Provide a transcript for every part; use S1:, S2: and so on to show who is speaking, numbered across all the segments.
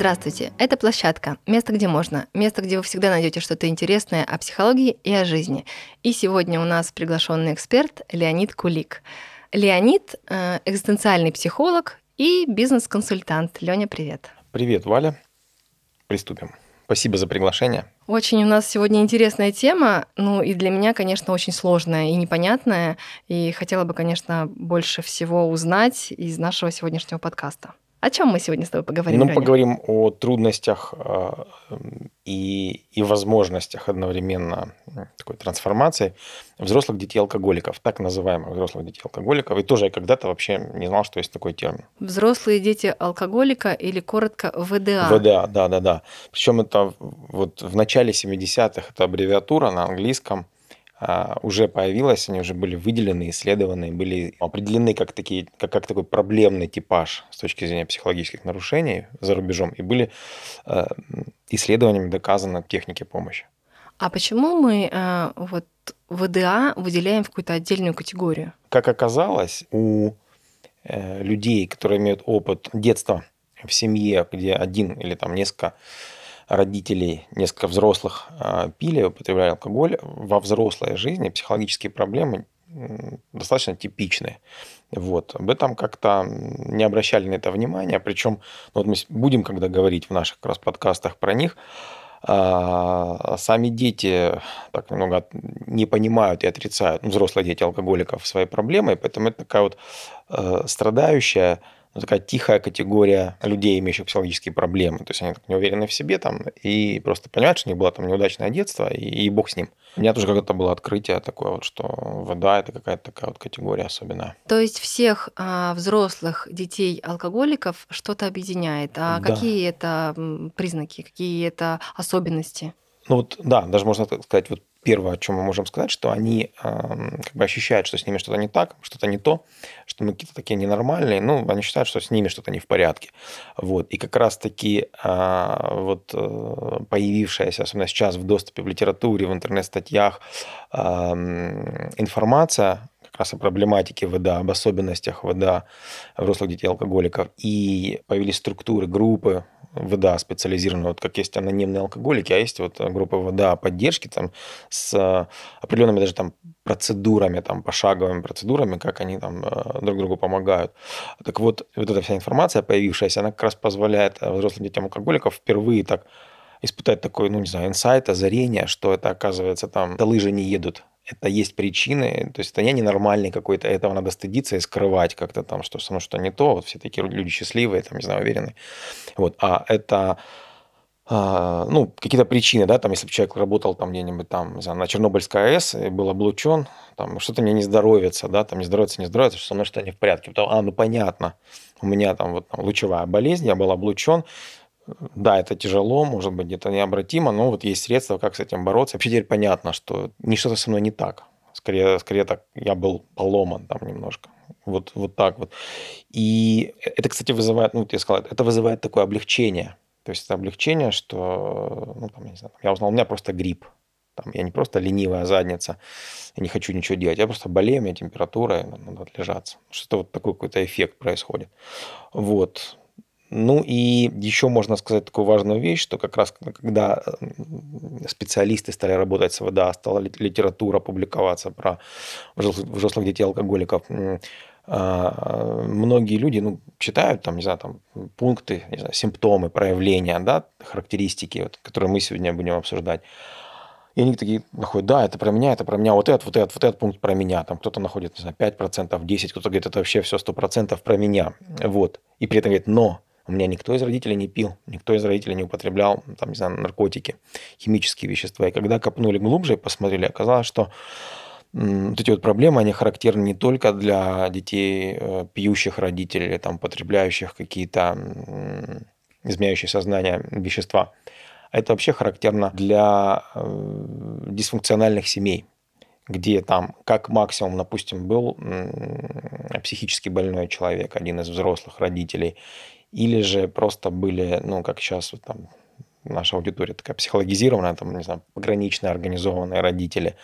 S1: Здравствуйте, это «Площадка», место, где можно, место, где вы всегда найдете что-то интересное о психологии и о жизни. И сегодня у нас приглашенный эксперт Леонид Кулик. Леонид э, – экзистенциальный психолог и бизнес-консультант. Леня, привет.
S2: Привет, Валя. Приступим. Спасибо за приглашение.
S1: Очень у нас сегодня интересная тема, ну и для меня, конечно, очень сложная и непонятная, и хотела бы, конечно, больше всего узнать из нашего сегодняшнего подкаста. О чем мы сегодня с тобой поговорим?
S2: Ну,
S1: Леня?
S2: поговорим о трудностях э, и, и возможностях одновременно такой трансформации взрослых детей-алкоголиков, так называемых взрослых детей-алкоголиков. И тоже я когда-то вообще не знал, что есть такой термин.
S1: Взрослые дети алкоголика или коротко ВДА.
S2: ВДА, да, да, да. Причем это вот в начале 70-х, это аббревиатура на английском – а, уже появилась, они уже были выделены, исследованы, были определены как, такие, как, как такой проблемный типаж с точки зрения психологических нарушений за рубежом, и были э, исследованиями доказаны техники помощи.
S1: А почему мы э, вот ВДА выделяем в какую-то отдельную категорию?
S2: Как оказалось, у э, людей, которые имеют опыт детства в семье, где один или там несколько родителей, несколько взрослых а, пили, употребляли алкоголь, во взрослой жизни психологические проблемы достаточно типичные. Вот. Об этом как-то не обращали на это внимания. Причем, ну, вот мы будем когда говорить в наших как раз подкастах про них, а сами дети так немного не понимают и отрицают, ну, взрослые дети алкоголиков, свои проблемы, поэтому это такая вот э, страдающая, ну, такая тихая категория людей, имеющих психологические проблемы. То есть они так не уверены в себе там и просто понимают, что у них было там неудачное детство, и, и бог с ним. У меня тоже как-то было открытие такое вот, что вода – это какая-то такая вот категория особенная.
S1: То есть всех а, взрослых детей-алкоголиков что-то объединяет. А
S2: Да.
S1: какие это признаки, какие это особенности?
S2: Ну вот, да, даже можно так сказать, вот первое, о чем мы можем сказать, что они эм, как бы ощущают, что с ними что-то не так, что-то не то, что мы какие-то такие ненормальные, ну, они считают, что с ними что-то не в порядке. Вот. И как раз-таки а, вот э, появившаяся, особенно сейчас в доступе в литературе, в интернет-статьях, ам, информация как раз о проблематике ВДА, об особенностях ВДА взрослых детей-алкоголиков. И появились структуры, группы ВДА специализированные, вот как есть анонимные алкоголики, а есть вот группа ВДА поддержки там с э, определенными даже там процедурами, там пошаговыми процедурами, как они там э, друг другу помогают. Так вот, вот эта вся информация появившаяся, она как раз позволяет э, взрослым детям алкоголиков впервые так испытать такой, ну, не знаю, инсайт, озарение, что это, оказывается, там, до лыжи не едут. Это есть причины, то есть это я ненормальный какой-то, этого надо стыдиться и скрывать как-то там, что со мной что не то, вот все такие люди счастливые, там, не знаю, уверенные. Вот, а это, а, ну, какие-то причины, да, там, если бы человек работал там где-нибудь там, не знаю, на Чернобыльской АЭС и был облучен, там, что-то мне не здоровится, да, там, не здоровится, не здоровится, что со мной что-то не в порядке. Потом, А, ну, понятно, у меня там вот там, лучевая болезнь, я был облучен, да, это тяжело, может быть, где-то необратимо, но вот есть средства, как с этим бороться. Вообще теперь понятно, что не что-то со мной не так. Скорее, скорее так, я был поломан там немножко. Вот, вот так вот. И это, кстати, вызывает, ну, вот я сказал, это вызывает такое облегчение. То есть это облегчение, что, ну, там, я не знаю, я узнал, у меня просто грипп. Там, я не просто ленивая задница, я не хочу ничего делать, я просто болею, у меня температура, надо отлежаться. Что-то вот такой какой-то эффект происходит. Вот. Ну и еще можно сказать такую важную вещь, что как раз когда м, специалисты стали работать с ВДА, стала лит- литература публиковаться про взрослых, детей алкоголиков, а, многие люди ну, читают там, не знаю, там пункты, не знаю, симптомы, проявления, да, характеристики, вот, которые мы сегодня будем обсуждать. И они такие находят, да, это про меня, это про меня, вот этот, вот этот, вот этот пункт про меня. Там кто-то находит, не знаю, 5%, 10%, кто-то говорит, это вообще все 100% про меня. Вот. И при этом говорит, но у меня никто из родителей не пил, никто из родителей не употреблял, там, не знаю, наркотики, химические вещества. И когда копнули глубже и посмотрели, оказалось, что вот эти вот проблемы, они характерны не только для детей э, пьющих родителей, там, потребляющих какие-то изменяющие сознание вещества, а это вообще характерно для э, дисфункциональных семей, где там как максимум, допустим, был психически больной человек, один из взрослых родителей, или же просто были, ну, как сейчас вот там наша аудитория такая психологизированная, там, не знаю, пограничные, организованные родители.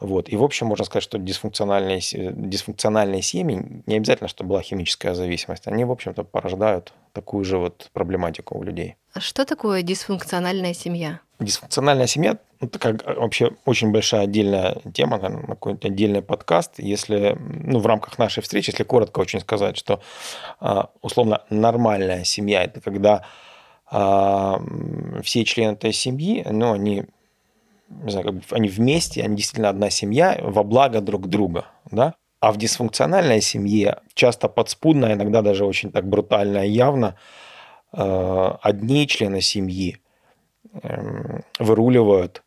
S2: Вот. И, в общем, можно сказать, что дисфункциональные, дисфункциональные семьи, не обязательно, что была химическая зависимость, они, в общем-то, порождают такую же вот проблематику у людей.
S1: А что такое дисфункциональная семья?
S2: Дисфункциональная семья ну, такая вообще очень большая отдельная тема, наверное, какой-нибудь отдельный подкаст. Если, ну, в рамках нашей встречи, если коротко очень сказать, что а, условно нормальная семья – это когда а, все члены этой семьи, ну, они, не знаю, как бы они вместе, они действительно одна семья во благо друг друга, да? А в дисфункциональной семье часто подспудно, иногда даже очень так брутально и явно, а, одни члены семьи эм, выруливают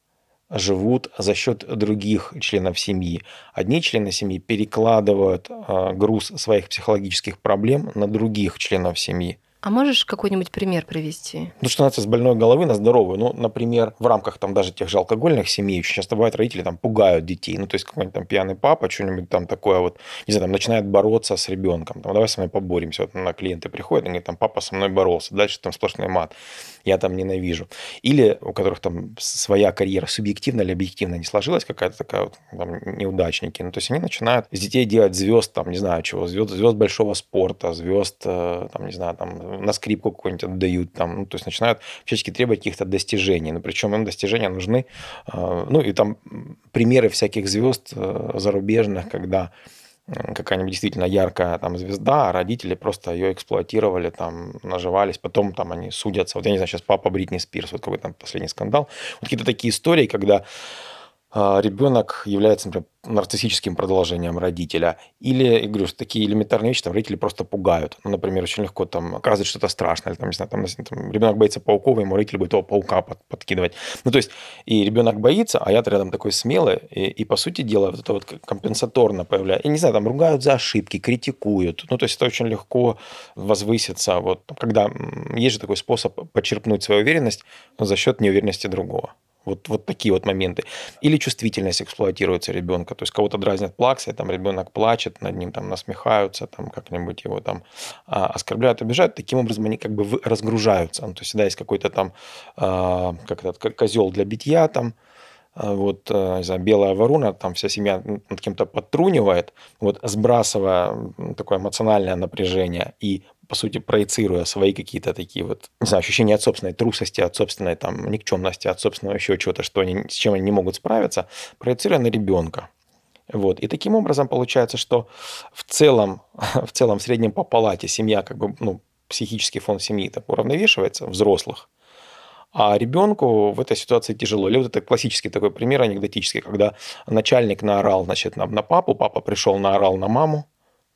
S2: живут за счет других членов семьи. Одни члены семьи перекладывают а, груз своих психологических проблем на других членов семьи.
S1: А можешь какой-нибудь пример привести?
S2: Ну, что называется, с больной головы на здоровую. Ну, например, в рамках там даже тех же алкогольных семей очень часто бывает родители там пугают детей. Ну, то есть какой-нибудь там пьяный папа, что-нибудь там такое вот, не знаю, там начинает бороться с ребенком. Там, давай со мной поборемся. Вот на клиенты приходят, и говорят, там, папа со мной боролся. Дальше там сплошной мат. Я там ненавижу. Или у которых там своя карьера субъективно или объективно не сложилась, какая-то такая вот там, неудачники. Ну, то есть они начинают из детей делать звезд, там, не знаю чего, звезд, звезд большого спорта, звезд, э, там, не знаю, там, на скрипку какую-нибудь отдают, там, ну, то есть начинают всячески требовать каких-то достижений, но ну, причем им достижения нужны, э, ну, и там примеры всяких звезд э, зарубежных, когда какая-нибудь действительно яркая там звезда, а родители просто ее эксплуатировали, там, наживались, потом там они судятся. Вот я не знаю, сейчас папа Бритни Спирс, вот какой там последний скандал. Вот какие-то такие истории, когда а, ребенок является, например, нарциссическим продолжением родителя. Или, я говорю, такие элементарные вещи там родители просто пугают. Ну, например, очень легко там оказывать что-то страшное. Или, там, не знаю, там, там, ребенок боится пауков, ему родители будут того паука под, подкидывать. Ну, то есть, и ребенок боится, а я рядом такой смелый. И, и, по сути дела, вот это вот компенсаторно появляется. И, не знаю, там ругают за ошибки, критикуют. Ну, то есть, это очень легко возвыситься. Вот, когда есть же такой способ почерпнуть свою уверенность за счет неуверенности другого. Вот, вот такие вот моменты. Или чувствительность эксплуатируется ребенка. То есть кого-то дразнят плаксой, там ребенок плачет, над ним там насмехаются, там как-нибудь его там а, оскорбляют, обижают. Таким образом они как бы разгружаются. Ну, то есть всегда есть какой-то там а, как этот козел для битья там, а, вот, э, не знаю, белая ворона, там вся семья над кем-то подтрунивает, вот, сбрасывая такое эмоциональное напряжение и по сути, проецируя свои какие-то такие вот, не знаю, ощущения от собственной трусости, от собственной там никчемности, от собственного еще чего-то, что они, с чем они не могут справиться, проецируя на ребенка. Вот. И таким образом получается, что в целом, в целом в среднем по палате семья, как бы, ну, психический фон семьи так уравновешивается, взрослых, а ребенку в этой ситуации тяжело. Или вот это классический такой пример анекдотический, когда начальник наорал значит, на, на папу, папа пришел, наорал на маму,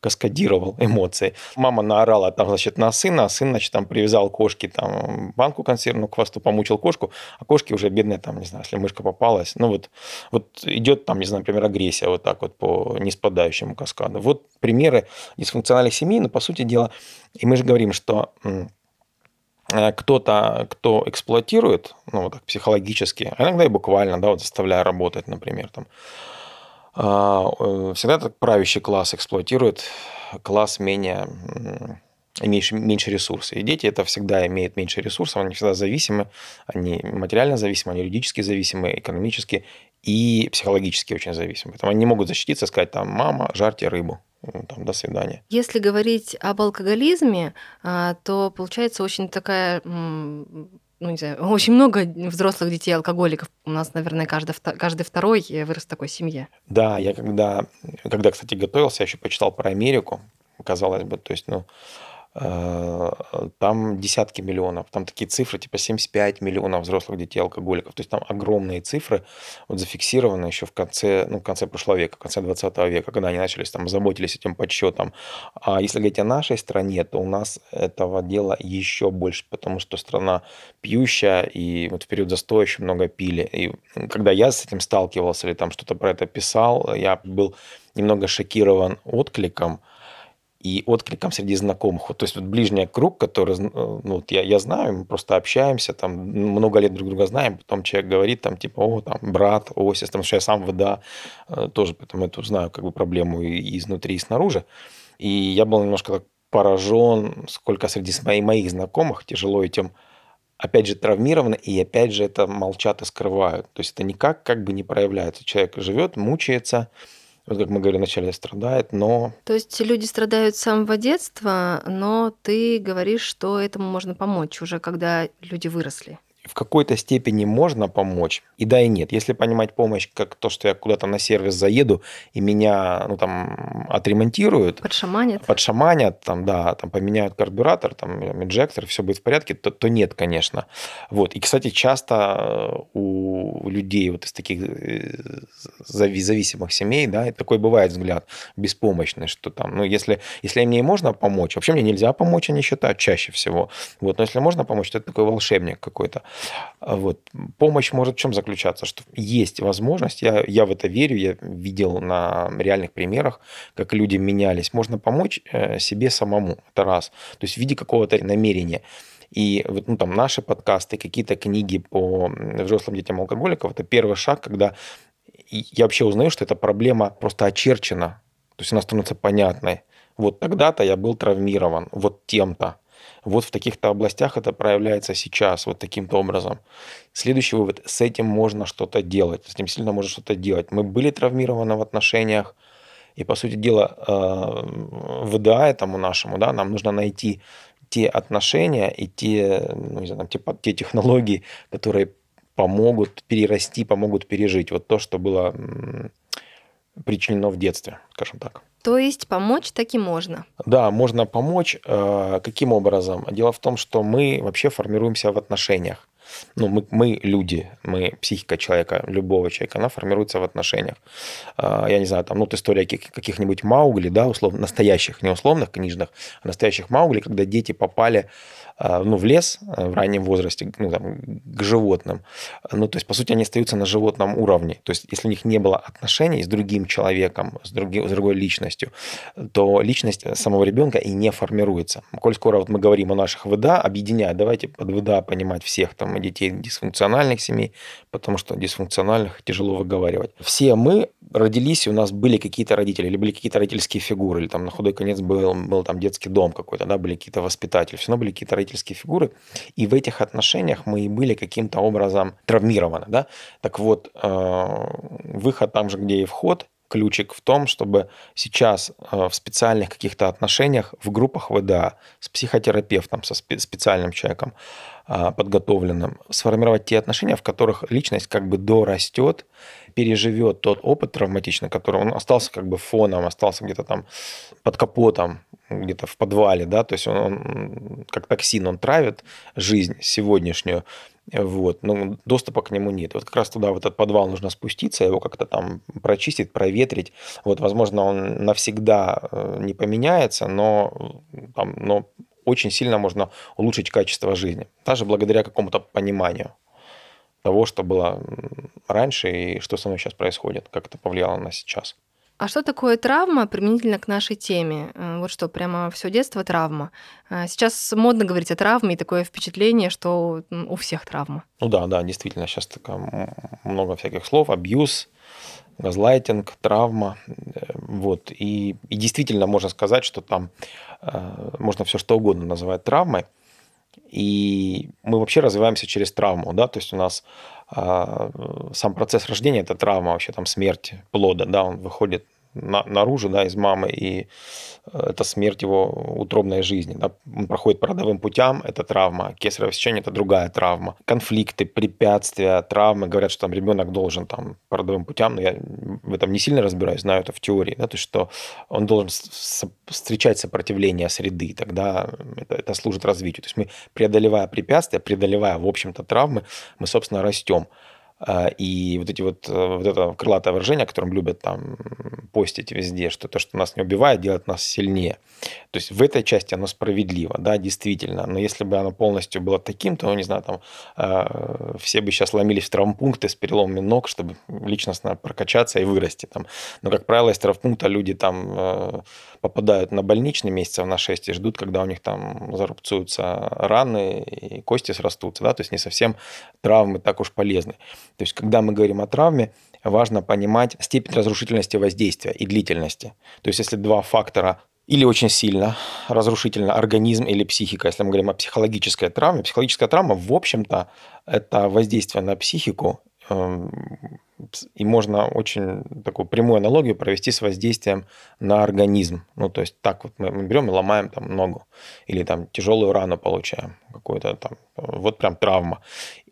S2: каскадировал эмоции. Мама наорала там, значит, на сына, а сын, значит, там привязал кошки, там, банку консервную к хвосту, помучил кошку, а кошки уже бедные, там, не знаю, если мышка попалась. Ну, вот, вот идет там, не знаю, например, агрессия вот так вот по неспадающему каскаду. Вот примеры дисфункциональных семей, но, по сути дела, и мы же говорим, что э, кто-то, кто эксплуатирует, ну, вот так психологически, а иногда и буквально, да, вот заставляя работать, например, там, всегда этот правящий класс эксплуатирует класс менее меньше, меньше ресурсов. И дети это всегда имеют меньше ресурсов, они всегда зависимы, они материально зависимы, они юридически зависимы, экономически и психологически очень зависимы. Поэтому они не могут защититься, сказать там, мама, жарьте рыбу. Там, до свидания.
S1: Если говорить об алкоголизме, а, то получается очень такая ну, не знаю, очень много взрослых детей алкоголиков. У нас, наверное, каждый, каждый второй вырос в такой семье.
S2: Да, я когда, когда, кстати, готовился, я еще почитал про Америку, казалось бы, то есть, ну, там десятки миллионов, там такие цифры, типа 75 миллионов взрослых детей алкоголиков, то есть там огромные цифры, вот зафиксированы еще в конце, ну, в конце прошлого века, в конце 20 века, когда они начались, там, заботились этим подсчетом. А если говорить о нашей стране, то у нас этого дела еще больше, потому что страна пьющая, и вот в период застоя очень много пили. И когда я с этим сталкивался или там что-то про это писал, я был немного шокирован откликом, и откликом среди знакомых. Вот, то есть вот ближний круг, который, э, ну, вот я, я знаю, мы просто общаемся, там много лет друг друга знаем, потом человек говорит там типа, о, там, брат, о, сестра, потому что я сам ВДА э, тоже, поэтому я тут знаю как бы проблему и изнутри, и снаружи. И я был немножко так поражен, сколько среди моих, моих знакомых тяжело этим опять же, травмированы, и опять же это молчат и скрывают. То есть это никак как бы не проявляется. Человек живет, мучается, вот как мы говорили вначале, страдает, но...
S1: То есть люди страдают с самого детства, но ты говоришь, что этому можно помочь уже, когда люди выросли
S2: в какой-то степени можно помочь, и да, и нет. Если понимать помощь как то, что я куда-то на сервис заеду, и меня, ну, там, отремонтируют.
S1: Подшаманят.
S2: Подшаманят, там, да, там, поменяют карбюратор, там, инжектор, все будет в порядке, то, то нет, конечно. Вот. И, кстати, часто у людей вот из таких э, зависимых семей, да, такой бывает взгляд беспомощный, что там, ну, если, если мне и можно помочь, вообще мне нельзя помочь, они считают чаще всего. Вот. Но если можно помочь, то это такой волшебник какой-то. А вот. Помощь может в чем заключаться? Что есть возможность, я, я в это верю, я видел на реальных примерах, как люди менялись. Можно помочь э, себе самому, это раз. То есть в виде какого-то намерения. И вот, ну, там наши подкасты, какие-то книги по взрослым детям алкоголиков, это первый шаг, когда я вообще узнаю, что эта проблема просто очерчена, то есть она становится понятной. Вот тогда-то я был травмирован, вот тем-то. Вот в таких-то областях это проявляется сейчас, вот таким-то образом. Следующий вывод. С этим можно что-то делать. С этим сильно можно что-то делать. Мы были травмированы в отношениях, и, по сути дела, э, ВДА этому нашему, да, нам нужно найти те отношения и те, ну, не знаю, те, те технологии, которые помогут перерасти, помогут пережить вот то, что было причинено в детстве, скажем так.
S1: То есть помочь таки можно?
S2: Да, можно помочь. Э, каким образом? Дело в том, что мы вообще формируемся в отношениях. Ну, мы, мы люди, мы психика человека, любого человека, она формируется в отношениях. Э, я не знаю, там, ну, вот история каких-нибудь Маугли, да, условно, настоящих, не условных, книжных, а настоящих Маугли, когда дети попали ну, в лес э, в раннем возрасте, ну, там, к животным. Ну, то есть, по сути, они остаются на животном уровне. То есть, если у них не было отношений с другим человеком, с, другим, с другой личностью, то личность самого ребенка и не формируется. Коль скоро вот мы говорим о наших ВДА, объединяя, давайте под ВДА понимать всех там детей дисфункциональных семей, потому что дисфункциональных тяжело выговаривать. Все мы родились, и у нас были какие-то родители, или были какие-то родительские фигуры, или там на худой конец был, был там детский дом какой-то, да, были какие-то воспитатели, все равно были какие-то родительские фигуры, и в этих отношениях мы и были каким-то образом травмированы, да. Так вот, э, выход там же, где и вход, ключик в том, чтобы сейчас э, в специальных каких-то отношениях в группах ВДА с психотерапевтом, со специальным человеком э, подготовленным, сформировать те отношения, в которых личность как бы дорастет, переживет тот опыт травматичный, который он остался как бы фоном, остался где-то там под капотом, где-то в подвале, да, то есть он, он как токсин, он травит жизнь сегодняшнюю, вот, но доступа к нему нет. Вот как раз туда, в этот подвал нужно спуститься, его как-то там прочистить, проветрить. Вот, возможно, он навсегда э, не поменяется, но, там, но очень сильно можно улучшить качество жизни. Даже благодаря какому-то пониманию того, что было раньше и что со мной сейчас происходит, как это повлияло на сейчас.
S1: А что такое травма применительно к нашей теме? Э, вот что, прямо все детство травма. Э, сейчас модно говорить о травме, и такое впечатление, что у всех травма.
S2: Ну да, да, действительно, сейчас такая, много всяких слов, абьюз, газлайтинг, травма. Э, вот. И, и действительно можно сказать, что там э, можно все что угодно называть травмой. И мы вообще развиваемся через травму, да, то есть у нас а, сам процесс рождения – это травма вообще, там смерть плода, да, он выходит на, наружу, да, из мамы, и э, это смерть его утробной жизни. Да. Он проходит по родовым путям, это травма. Кесарево сечение – это другая травма. Конфликты, препятствия, травмы. Говорят, что там ребенок должен там по родовым путям, но я в этом не сильно разбираюсь, знаю это в теории, да, то есть что он должен встречать сопротивление среды, тогда это, это служит развитию. То есть мы, преодолевая препятствия, преодолевая, в общем-то, травмы, мы, собственно, растем. А, и вот эти вот, э, вот это крылатое выражение, о котором любят там постить везде, что то, что нас не убивает, делает нас сильнее. То есть в этой части оно справедливо, да, действительно. Но если бы оно полностью было таким, то, ну, не знаю, там э, все бы сейчас ломились в травмпункты с переломами ног, чтобы личностно прокачаться и вырасти там. Но, как правило, из травмпункта люди там э, попадают на больничный месяцев на 6 и ждут, когда у них там зарубцуются раны и кости срастутся, да, то есть не совсем травмы так уж полезны. То есть, когда мы говорим о травме, важно понимать степень разрушительности воздействия и длительности. То есть, если два фактора или очень сильно разрушительно организм или психика, если мы говорим о психологической травме. Психологическая травма, в общем-то, это воздействие на психику, эм, и можно очень такую прямую аналогию провести с воздействием на организм. Ну, то есть так вот мы берем и ломаем там ногу, или там тяжелую рану получаем, какую-то там, вот прям травма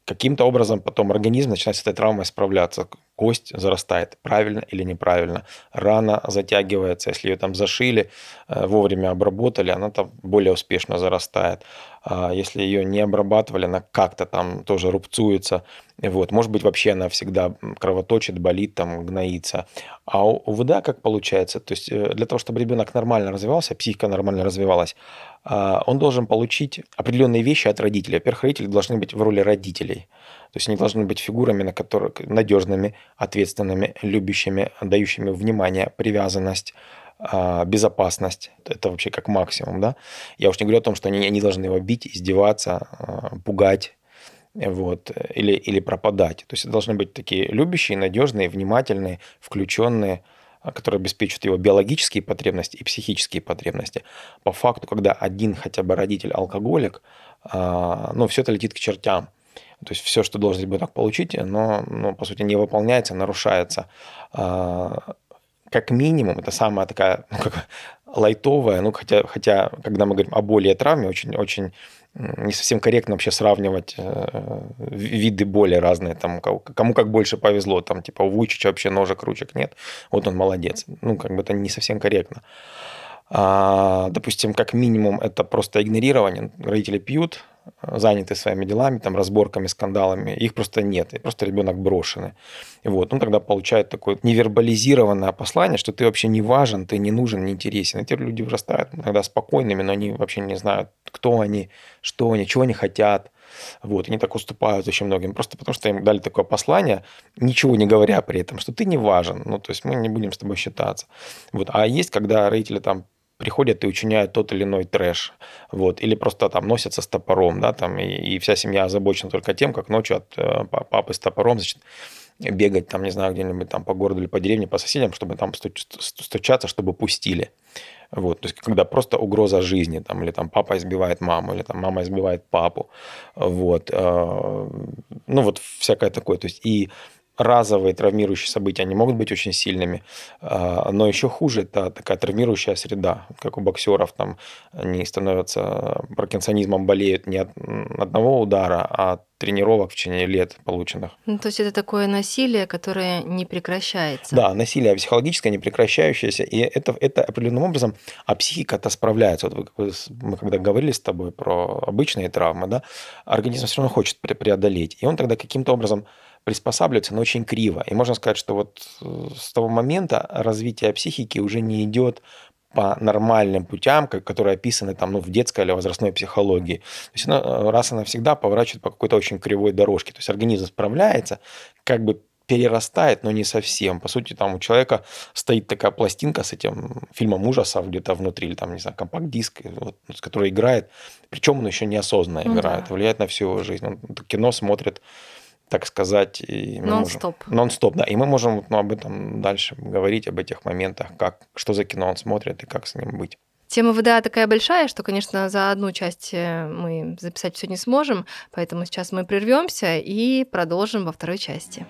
S2: каким-то образом потом организм начинает с этой травмой справляться. Кость зарастает, правильно или неправильно. Рана затягивается, если ее там зашили, э, вовремя обработали, она там более успешно зарастает. А если ее не обрабатывали, она как-то там тоже рубцуется. Вот. Может быть, вообще она всегда кровоточит, болит, там, гноится. А у УВД как получается? То есть э, для того, чтобы ребенок нормально развивался, психика нормально развивалась, он должен получить определенные вещи от родителей. Во-первых, родители должны быть в роли родителей. То есть они должны быть фигурами, на которых надежными, ответственными, любящими, дающими внимание, привязанность, а, безопасность. Это вообще как максимум. Да? Я уж не говорю о том, что они, они должны его бить, издеваться, а, пугать вот, или, или пропадать. То есть это должны быть такие любящие, надежные, внимательные, включенные, а, которые обеспечивают его биологические потребности и психические потребности. По факту, когда один хотя бы родитель алкоголик, а, ну, все это летит к чертям. То есть все, что должен ребенок получить, но, ну, по сути, не выполняется, нарушается. А, как минимум, это самая такая ну, как, лайтовая, ну, хотя, хотя, когда мы говорим о боли и травме, очень, очень не совсем корректно вообще сравнивать э, виды боли разные. Там, кому как больше повезло. Там, типа, у Вуйчича вообще ножек, ручек нет. Вот он молодец. Ну, как бы это не совсем корректно. А, допустим, как минимум, это просто игнорирование. Родители пьют, заняты своими делами, там, разборками, скандалами, их просто нет, и просто ребенок брошенный. Вот. Он тогда получает такое невербализированное послание, что ты вообще не важен, ты не нужен, не интересен. Эти люди вырастают иногда спокойными, но они вообще не знают, кто они, что они, чего они хотят. Вот, они так уступают очень многим, просто потому что им дали такое послание, ничего не говоря при этом, что ты не важен, ну, то есть мы не будем с тобой считаться. Вот. А есть, когда родители там приходят и учиняют тот или иной трэш, вот, или просто там носятся с топором, да, там, и, и вся семья озабочена только тем, как ночью от э, папы с топором, значит, бегать там, не знаю, где-нибудь там по городу или по деревне, по соседям, чтобы там стучаться, чтобы пустили. Вот, то есть когда просто угроза жизни, там, или там папа избивает маму, или там мама избивает папу, вот, э, ну вот всякое такое, то есть и разовые травмирующие события, они могут быть очень сильными, а, но еще хуже это такая травмирующая среда, как у боксеров, там они становятся паркинсонизмом, болеют не от одного удара, а от тренировок в течение лет полученных.
S1: Ну, то есть это такое насилие, которое не прекращается.
S2: Да, насилие психологическое, не прекращающееся, и это, это определенным образом, а психика-то справляется. Вот мы когда говорили с тобой про обычные травмы, да, организм все равно хочет преодолеть, и он тогда каким-то образом приспосабливается, но очень криво. И можно сказать, что вот э, с того момента развитие психики уже не идет по нормальным путям, которые описаны там, ну, в детской или возрастной психологии. То есть она э, раз и навсегда поворачивает по какой-то очень кривой дорожке. То есть организм справляется, как бы перерастает, но не совсем. По сути, там у человека стоит такая пластинка с этим фильмом ужасов где-то внутри, или там, не знаю, компакт-диск, вот, с которой играет. Причем он еще неосознанно играет, да. влияет на всю его жизнь. Он кино смотрит так сказать.
S1: Нон-стоп.
S2: Нон-стоп, да. И мы можем ну, об этом дальше говорить, об этих моментах, как, что за кино он смотрит и как с ним быть.
S1: Тема ВДА такая большая, что, конечно, за одну часть э, мы записать все не сможем, поэтому сейчас мы прервемся и продолжим во второй части.